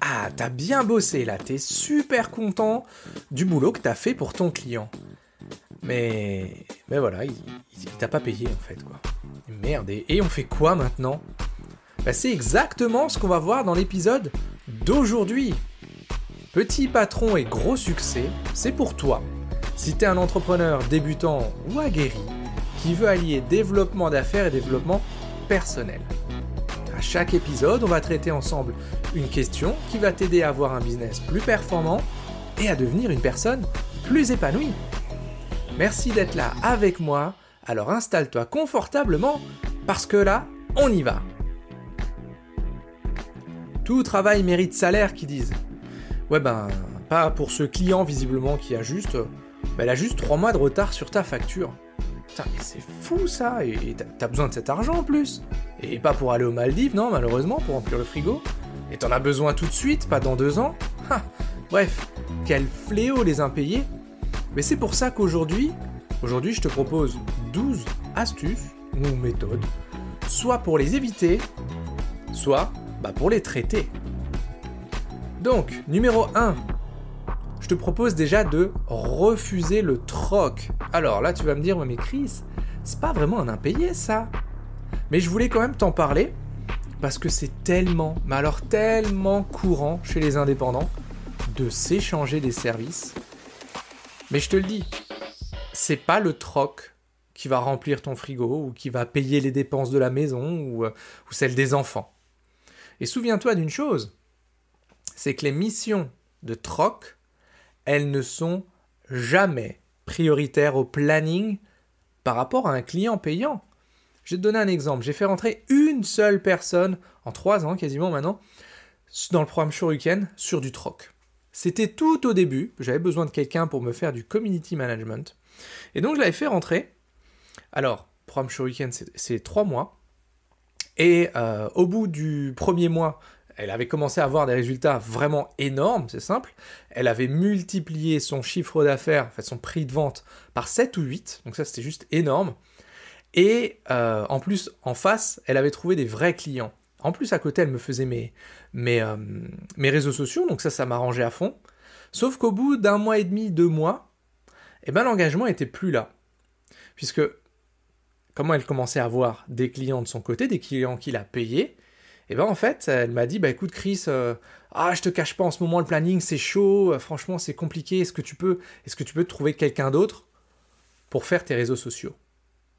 Ah, t'as bien bossé là, t'es super content du boulot que t'as fait pour ton client. Mais, mais voilà, il, t'a pas payé en fait quoi. Merde, et, on fait quoi maintenant? Bah, C'est exactement ce qu'on va voir dans l'épisode d'aujourd'hui. Petit patron et gros succès, c'est pour toi. Si t'es un entrepreneur débutant ou aguerri qui veut allier développement d'affaires et développement personnel. À chaque épisode, on va traiter ensemble une question qui va t'aider à avoir un business plus performant et à devenir une personne plus épanouie. Merci d'être là avec moi, alors installe-toi confortablement parce que là, on y va. Tout travail mérite salaire qui disent. Ouais ben, pas pour ce client visiblement qui a juste... Ben, elle a juste 3 mois de retard sur ta facture. Putain, c'est fou ça, et t'as besoin de cet argent en plus. Et pas pour aller aux Maldives, non, malheureusement, pour remplir le frigo. Et t'en as besoin tout de suite, pas dans deux ans. Bref, quel fléau les impayés. Mais c'est pour ça qu'aujourd'hui, aujourd'hui je te propose 12 astuces ou méthodes, soit pour les éviter, soit bah, pour les traiter. Donc, numéro 1, je te propose déjà de refuser le troc. Alors là, tu vas me dire, mais Chris, c'est pas vraiment un impayé ça. Mais je voulais quand même t'en parler parce que c'est tellement, mais alors tellement courant chez les indépendants de s'échanger des services. Mais je te le dis, c'est pas le troc qui va remplir ton frigo ou qui va payer les dépenses de la maison ou, euh, ou celles des enfants. Et souviens-toi d'une chose, c'est que les missions de troc, elles ne sont jamais prioritaires au planning par rapport à un client payant. Je vais te donner un exemple. J'ai fait rentrer une seule personne en trois ans quasiment maintenant dans le programme Shuriken sur du troc. C'était tout au début. J'avais besoin de quelqu'un pour me faire du community management. Et donc je l'avais fait rentrer. Alors, programme Shuriken, c'est trois mois. Et euh, au bout du premier mois, elle avait commencé à avoir des résultats vraiment énormes, c'est simple. Elle avait multiplié son chiffre d'affaires, en son prix de vente, par 7 ou 8. Donc ça, c'était juste énorme. Et euh, en plus, en face, elle avait trouvé des vrais clients. En plus, à côté, elle me faisait mes, mes, euh, mes réseaux sociaux, donc ça, ça m'arrangeait à fond. Sauf qu'au bout d'un mois et demi, deux mois, eh ben, l'engagement était plus là. Puisque, comment elle commençait à avoir des clients de son côté, des clients qu'il a payés, et eh ben en fait, elle m'a dit, bah écoute Chris, euh, ah je te cache pas en ce moment le planning c'est chaud, franchement c'est compliqué, est-ce que tu peux, est-ce que tu peux trouver quelqu'un d'autre pour faire tes réseaux sociaux?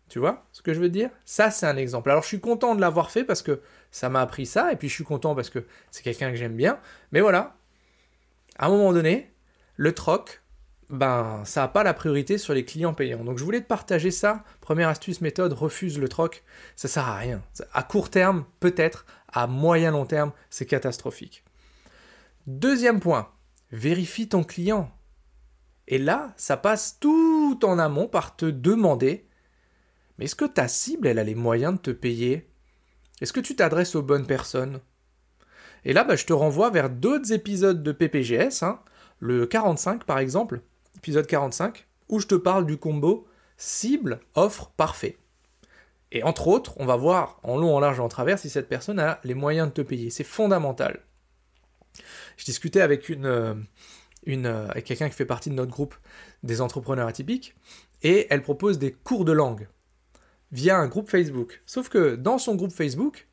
Tu vois ce que je veux dire? Ça, c'est un exemple. Alors, je suis content de l'avoir fait parce que ça m'a appris ça, et puis je suis content parce que c'est quelqu'un que j'aime bien. Mais voilà, à un moment donné, le troc, ben, ça n'a pas la priorité sur les clients payants. Donc, je voulais te partager ça. Première astuce, méthode, refuse le troc. Ça sert à rien. À court terme, peut-être. À moyen long terme, c'est catastrophique. Deuxième point, vérifie ton client. Et là, ça passe tout en amont par te demander mais est-ce que ta cible, elle a les moyens de te payer? Est-ce que tu t'adresses aux bonnes personnes? Et là, bah, je te renvoie vers d'autres épisodes de PPGS, hein. le 45 par exemple, épisode 45, où je te parle du combo cible, offre, parfait. Et entre autres, on va voir en long, en large et en travers si cette personne a les moyens de te payer. C'est fondamental. Je discutais avec une, euh, euh, avec quelqu'un qui fait partie de notre groupe des entrepreneurs atypiques, et elle propose des cours de langue via un groupe Facebook. Sauf que dans son groupe Facebook,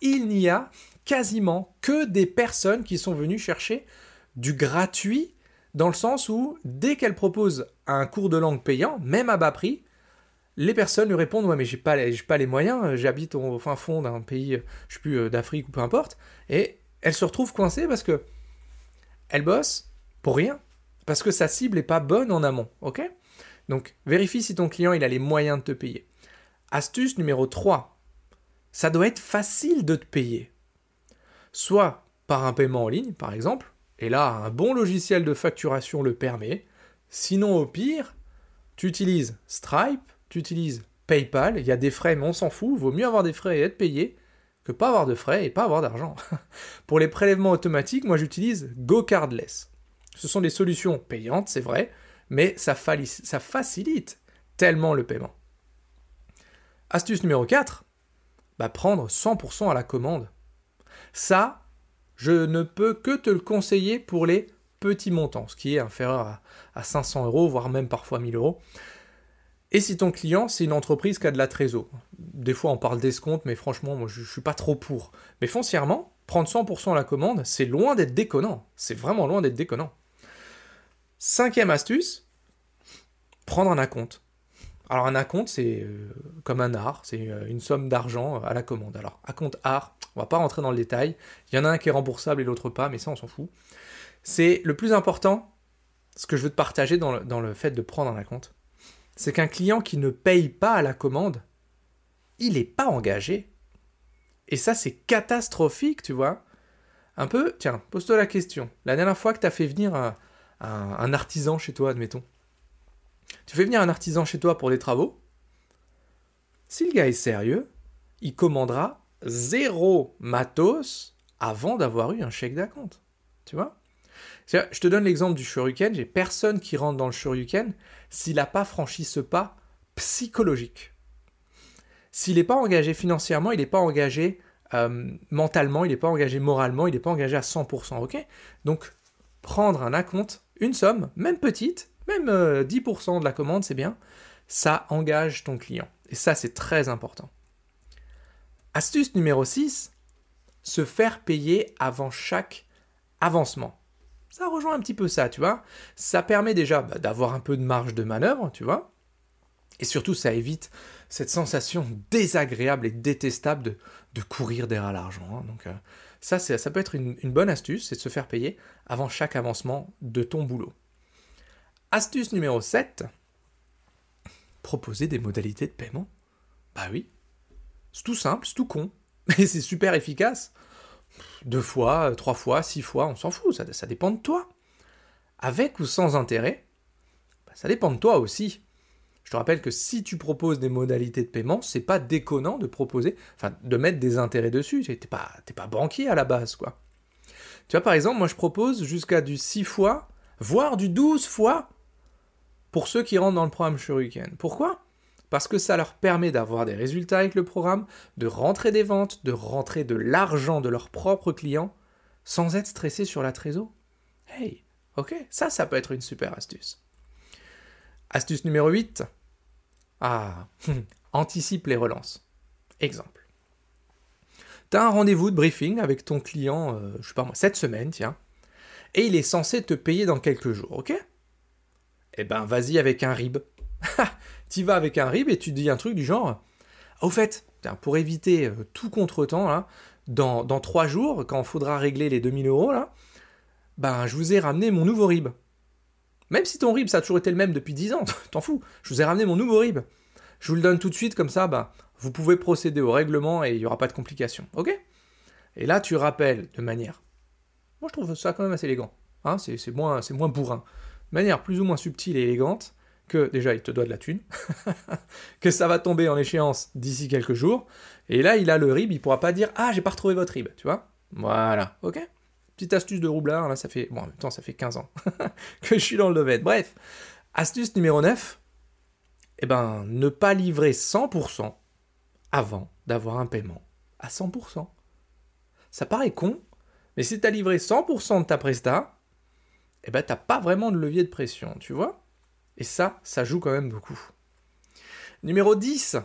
il n'y a quasiment que des personnes qui sont venues chercher du gratuit, dans le sens où dès qu'elle propose un cours de langue payant, même à bas prix, les personnes lui répondent ouais mais j'ai pas, pas les moyens, j'habite au fin fond d'un pays, je sais plus euh, d'Afrique ou peu importe, et elle se retrouve coincée parce que elle bosse pour rien, parce que sa cible n'est pas bonne en amont, ok? Donc vérifie si ton client il a les moyens de te payer. Astuce numéro 3. Ça doit être facile de te payer. Soit par un paiement en ligne, par exemple, et là, un bon logiciel de facturation le permet. Sinon, au pire, tu utilises Stripe, tu utilises PayPal, il y a des frais, mais on s'en fout, vaut mieux avoir des frais et être payé que pas avoir de frais et pas avoir d'argent. Pour les prélèvements automatiques, moi j'utilise GoCardless. Ce sont des solutions payantes, c'est vrai, mais ça, facilite tellement le paiement. Astuce numéro 4, bah prendre 100% à la commande. Ça, Je ne peux que te le conseiller pour les petits montants, ce qui est inférieur à, 500 euros, voire même parfois 1000 euros. Et si ton client, c'est une entreprise qui a de la trésor. Des fois, on parle d'escompte, mais franchement, moi, je, ne suis pas trop pour. Mais foncièrement, prendre 100% la commande, c'est loin d'être déconnant. C'est vraiment loin d'être déconnant. Cinquième astuce, prendre un acompte. Alors un acompte, c'est euh, comme un art, c'est euh, une somme d'argent à la commande. Alors acompte art, on va pas rentrer dans le détail. Il y en a un qui est remboursable et l'autre pas, mais ça on s'en fout. C'est le plus important, ce que je veux te partager dans le, dans le fait de prendre un acompte, c'est qu'un client qui ne paye pas à la commande, il n'est pas engagé. Et ça c'est catastrophique, tu vois. Un peu, tiens, pose-toi la question. La dernière fois que tu as fait venir un artisan chez toi, admettons, tu fais venir un artisan chez toi pour des travaux. Si le gars est sérieux, il commandera zéro matos avant d'avoir eu un chèque d'acompte. Tu vois? Je te donne l'exemple du shuriken. J'ai personne qui rentre dans le shuriken s'il n'a pas franchi ce pas psychologique. S'il n'est pas engagé financièrement, il n'est pas engagé euh, mentalement, il n'est pas engagé moralement, il n'est pas engagé à 100%. Ok? Donc, prendre un acompte, une somme, même petite, même 10% euh, de la commande, c'est bien, ça engage ton client. Et ça, c'est très important. Astuce numéro 6, se faire payer avant chaque avancement. Ça rejoint un petit peu ça, tu vois. Ça permet déjà bah, d'avoir un peu de marge de manœuvre, tu vois. Et surtout, ça évite cette sensation désagréable et détestable de, courir derrière l'argent. Hein. Donc, euh, ça, ça peut être une bonne astuce, c'est de se faire payer avant chaque avancement de ton boulot. Astuce numéro 7. Proposer des modalités de paiement. Bah oui. C'est tout simple, c'est tout con. Mais c'est super efficace. Deux fois, trois fois, six fois, on s'en fout, ça, dépend de toi. Avec ou sans intérêt, bah, ça dépend de toi aussi. Je te rappelle que si tu proposes des modalités de paiement, c'est pas déconnant de proposer, enfin, de mettre des intérêts dessus. T'es pas, pas banquier à la base, quoi. Tu vois, par exemple, moi je propose jusqu'à du 6 fois, voire du 12 fois pour ceux qui rentrent dans le programme Shuriken. Pourquoi? Parce que ça leur permet d'avoir des résultats avec le programme, de rentrer des ventes, de rentrer de l'argent de leurs propres clients, sans être stressé sur la trésor. Hey, ok, ça, ça peut être une super astuce. Astuce numéro 8. Ah, anticipe les relances. Exemple. Tu as un rendez-vous de briefing avec ton client, euh, je sais pas moi, cette semaine, tiens, et il est censé te payer dans quelques jours, ok? Eh ben vas-y avec un rib. tu vas avec un rib et tu dis un truc du genre Au fait, pour éviter euh, tout contretemps, dans, dans trois jours, quand il faudra régler les 2000 euros, là, ben je vous ai ramené mon nouveau rib. Même si ton rib, ça a toujours été le même depuis 10 ans, t'en fous, je vous ai ramené mon nouveau rib. Je vous le donne tout de suite, comme ça, bah, vous pouvez procéder au règlement et il n'y aura pas de complications. Ok? Et là, tu rappelles de manière. Moi, je trouve ça quand même assez élégant. Hein c'est moins, moins bourrin manière plus ou moins subtile et élégante déjà il te doit de la thune, que ça va tomber en échéance d'ici quelques jours, et là il a le RIB, il pourra pas dire ah j'ai pas retrouvé votre RIB, tu vois Voilà, ok Petite astuce de roublard, là ça fait, bon en même temps ça fait 15 ans que je suis dans le domaine. Bref, astuce numéro 9, eh ben ne pas livrer 100% avant d'avoir un paiement à 100%. Ça paraît con, mais si tu as livré 100% de ta presta, eh ben t'as pas vraiment de levier de pression, tu vois Et ça, ça joue quand même beaucoup. Numéro 10,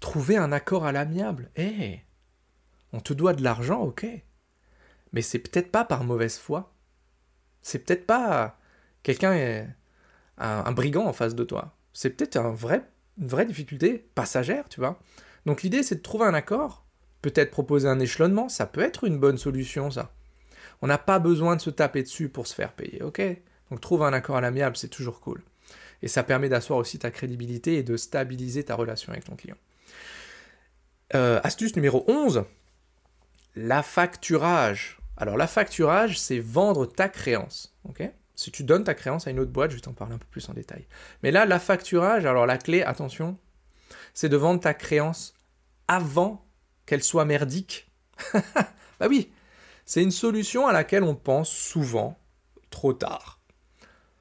trouver un accord à l'amiable. Eh, on te doit de l'argent, ok. Mais c'est peut-être pas par mauvaise foi. C'est peut-être pas quelqu'un, un, un, brigand en face de toi. C'est peut-être une vraie difficulté passagère, tu vois. Donc l'idée, c'est de trouver un accord. Peut-être proposer un échelonnement, ça peut être une bonne solution, ça. On n'a pas besoin de se taper dessus pour se faire payer, ok Donc trouve un accord à l'amiable, c'est toujours cool. Et ça permet d'asseoir aussi ta crédibilité et de stabiliser ta relation avec ton client. Euh, astuce numéro 11, la facturage. Alors la facturage, c'est vendre ta créance. si tu donnes ta créance à une autre boîte, je vais t'en parler un peu plus en détail. Mais là, la facturage, alors la clé, attention, c'est de vendre ta créance avant qu'elle soit merdique. bah oui, c'est une solution à laquelle on pense souvent trop tard.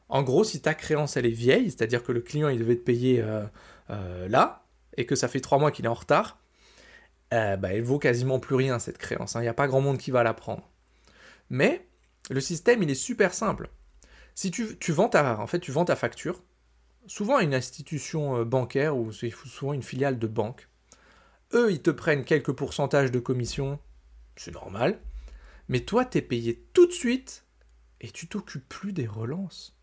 En gros, si ta créance elle est vieille, c'est-à-dire que le client il devait te payer euh, euh, là, et que ça fait trois mois qu'il est en retard, euh, bah, elle vaut quasiment plus rien cette créance. Il hein. n'y a pas grand monde qui va la prendre. Mais le système, il est super simple. Si tu, tu vends ta, en fait, tu vends ta facture, souvent à une institution euh, bancaire ou souvent une filiale de banque, eux, ils te prennent quelques pourcentages de commission, c'est normal, mais toi, t'es payé tout de suite et tu t'occupes plus des relances.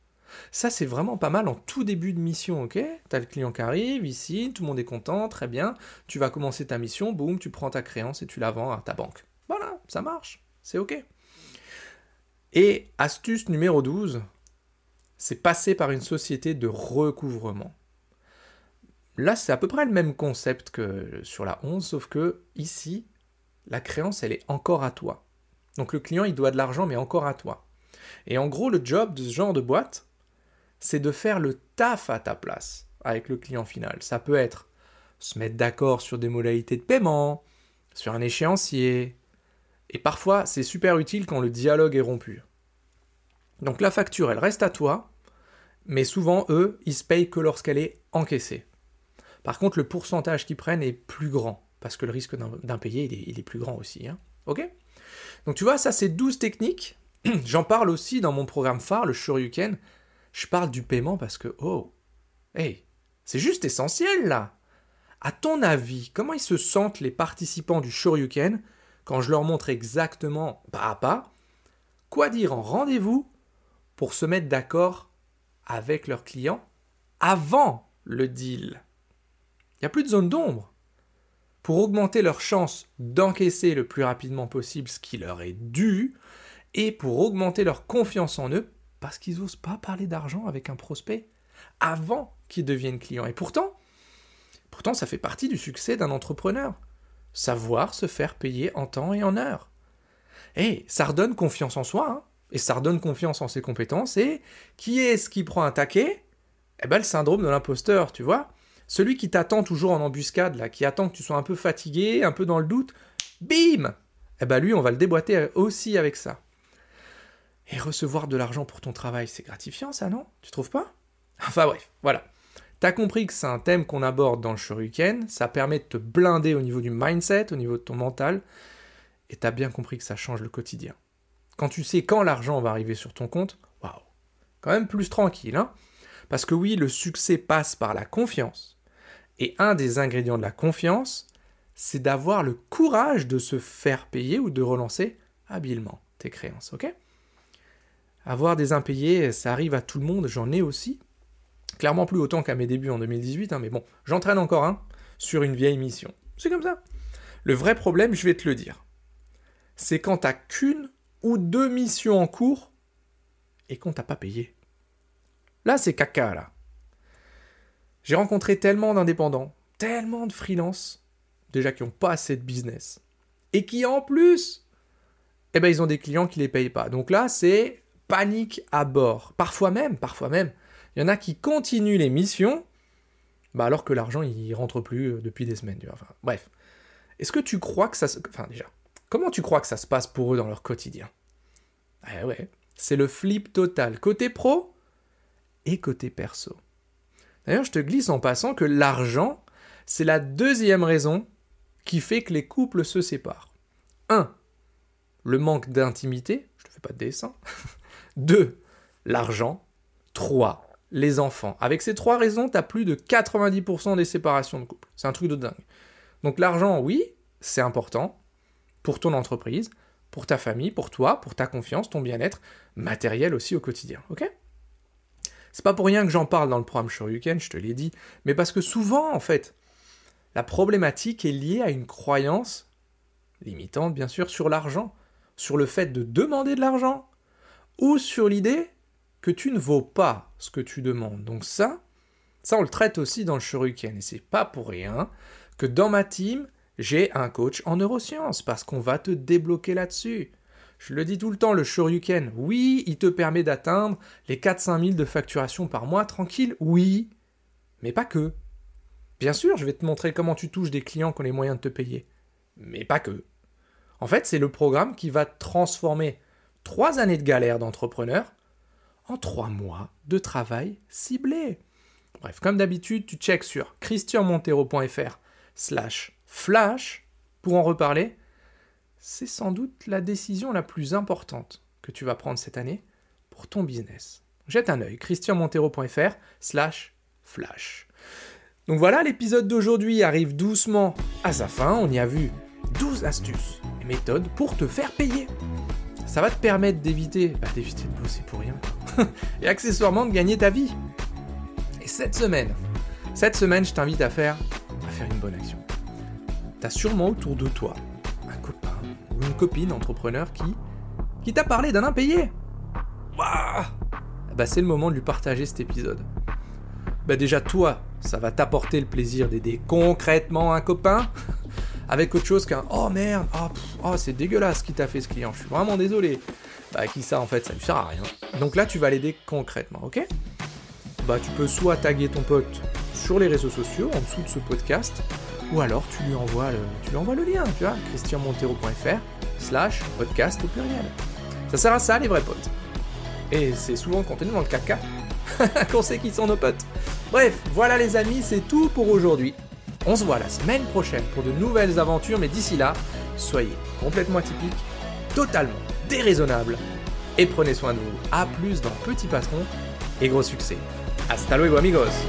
Ça, c'est vraiment pas mal en tout début de mission, ok? T'as le client qui arrive, ici, tout le monde est content, très bien. Tu vas commencer ta mission, boum, tu prends ta créance et tu la vends à ta banque. Voilà, ça marche, c'est ok. Et astuce numéro 12, c'est passer par une société de recouvrement. Là, c'est à peu près le même concept que sur la 11, sauf que ici, la créance, elle est encore à toi. Donc le client, il doit de l'argent, mais encore à toi. Et en gros, le job de ce genre de boîte, c'est de faire le taf à ta place avec le client final. Ça peut être se mettre d'accord sur des modalités de paiement, sur un échéancier. Et parfois, c'est super utile quand le dialogue est rompu. Donc la facture, elle reste à toi, mais souvent, eux, ils se payent que lorsqu'elle est encaissée. Par contre, le pourcentage qu'ils prennent est plus grand, parce que le risque d'impayé, il, il est, plus grand aussi. Hein. Ok? Donc tu vois, ça c'est 12 techniques. J'en parle aussi dans mon programme phare, le Shoryuken, je parle du paiement parce que, oh, hey, c'est juste essentiel là. À ton avis, comment ils se sentent les participants du Shoryuken quand je leur montre exactement, pas à pas, quoi dire en rendez-vous pour se mettre d'accord avec leurs clients avant le deal? Il n'y a plus de zone d'ombre. Pour augmenter leur chance d'encaisser le plus rapidement possible ce qui leur est dû, et pour augmenter leur confiance en eux, parce qu'ils n'osent pas parler d'argent avec un prospect avant qu'il devienne client. Et pourtant, pourtant, ça fait partie du succès d'un entrepreneur. Savoir se faire payer en temps et en heure. Et ça redonne confiance en soi, hein. et ça redonne confiance en ses compétences. Et qui est-ce qui prend un taquet? Eh ben, le syndrome de l'imposteur, tu vois. Celui qui t'attend toujours en embuscade, là, qui attend que tu sois un peu fatigué, un peu dans le doute, bim Eh ben, lui, on va le déboîter aussi avec ça. Et recevoir de l'argent pour ton travail, c'est gratifiant, ça, non? Tu trouves pas? Enfin bref, voilà. T'as compris que c'est un thème qu'on aborde dans le Shoryuken, ça permet de te blinder au niveau du mindset, au niveau de ton mental, et t'as bien compris que ça change le quotidien. Quand tu sais quand l'argent va arriver sur ton compte, waouh, quand même plus tranquille, hein. Parce que oui, le succès passe par la confiance. Et un des ingrédients de la confiance, c'est d'avoir le courage de se faire payer ou de relancer habilement tes créances, ok? Avoir des impayés, ça arrive à tout le monde, j'en ai aussi. Clairement plus autant qu'à mes débuts en 2018, hein, mais bon, j'entraîne encore un sur une vieille mission. C'est comme ça. Le vrai problème, je vais te le dire, c'est quand t'as qu'une ou deux missions en cours et qu'on t'a pas payé. Là, c'est caca, là. J'ai rencontré tellement d'indépendants, tellement de freelances, déjà qui n'ont pas assez de business, et qui en plus, eh ben, ils ont des clients qui les payent pas. Donc là, c'est panique à bord. Parfois même, parfois même, il y en a qui continuent les missions, bah alors que l'argent il rentre plus euh, depuis des semaines. Bref. Est-ce que tu crois que ça se... Enfin déjà, comment tu crois que ça se passe pour eux dans leur quotidien? Eh ouais, c'est le flip total, côté pro et côté perso. D'ailleurs, je te glisse en passant que l'argent, c'est la deuxième raison qui fait que les couples se séparent. 1. Le manque d'intimité, je te fais pas de dessin. 2. L'argent. 3. Les enfants. Avec ces trois raisons, tu as plus de 90% des séparations de couple. C'est un truc de dingue. Donc l'argent, oui, c'est important pour ton entreprise, pour ta famille, pour toi, pour ta confiance, ton bien-être, matériel aussi au quotidien. Ok? C'est pas pour rien que j'en parle dans le programme Shoryuken, je te l'ai dit, mais parce que souvent, en fait, la problématique est liée à une croyance limitante, bien sûr, sur l'argent, sur le fait de demander de l'argent, ou sur l'idée que tu ne vaux pas ce que tu demandes. Donc ça, ça on le traite aussi dans le Shoryuken, et c'est pas pour rien que dans ma team, j'ai un coach en neurosciences, parce qu'on va te débloquer là-dessus. Je le dis tout le temps, le Shoryuken, oui, il te permet d'atteindre les 4-5 000 de facturation par mois, tranquille, oui, mais pas que. Bien sûr, je vais te montrer comment tu touches des clients qui ont les moyens de te payer, mais pas que. En fait, c'est le programme qui va transformer trois années de galère d'entrepreneur en trois mois de travail ciblé. Bref, comme d'habitude, tu checks sur christianmontero.fr slash flash pour en reparler. c'est sans doute la décision la plus importante que tu vas prendre cette année pour ton business. Jette un œil, christianmontero.fr slash flash. Donc voilà, l'épisode d'aujourd'hui arrive doucement à sa fin. On y a vu 12 astuces et méthodes pour te faire payer. Ça va te permettre d'éviter, bah, d'éviter de bosser pour rien. et accessoirement de gagner ta vie. Et cette semaine, cette semaine, je t'invite à faire, à faire une bonne action. T'as sûrement autour de toi un copain ou une copine entrepreneur qui, qui t'a parlé d'un impayé. Bah c'est le moment de lui partager cet épisode. Bah déjà toi, ça va t'apporter le plaisir d'aider concrètement un copain? Avec autre chose qu'un oh merde, oh, c'est dégueulasse qui t'a fait ce client, je suis vraiment désolé. Bah qui ça en fait, ça lui sert à rien. Donc là tu vas l'aider concrètement, ok? Bah tu peux soit taguer ton pote sur les réseaux sociaux en dessous de ce podcast, ou alors tu lui envoies le, tu lui envoies le lien, tu vois, christianmontero.fr slash podcast au pluriel. Ça sert à ça les vrais potes. Et c'est souvent contenu dans le caca qu'on sait qui sont nos potes. Bref, voilà les amis, c'est tout pour aujourd'hui. On se voit la semaine prochaine pour de nouvelles aventures, mais d'ici là, soyez complètement atypiques, totalement déraisonnables, et prenez soin de vous. A plus dans Petit Patron et gros succès. Hasta luego amigos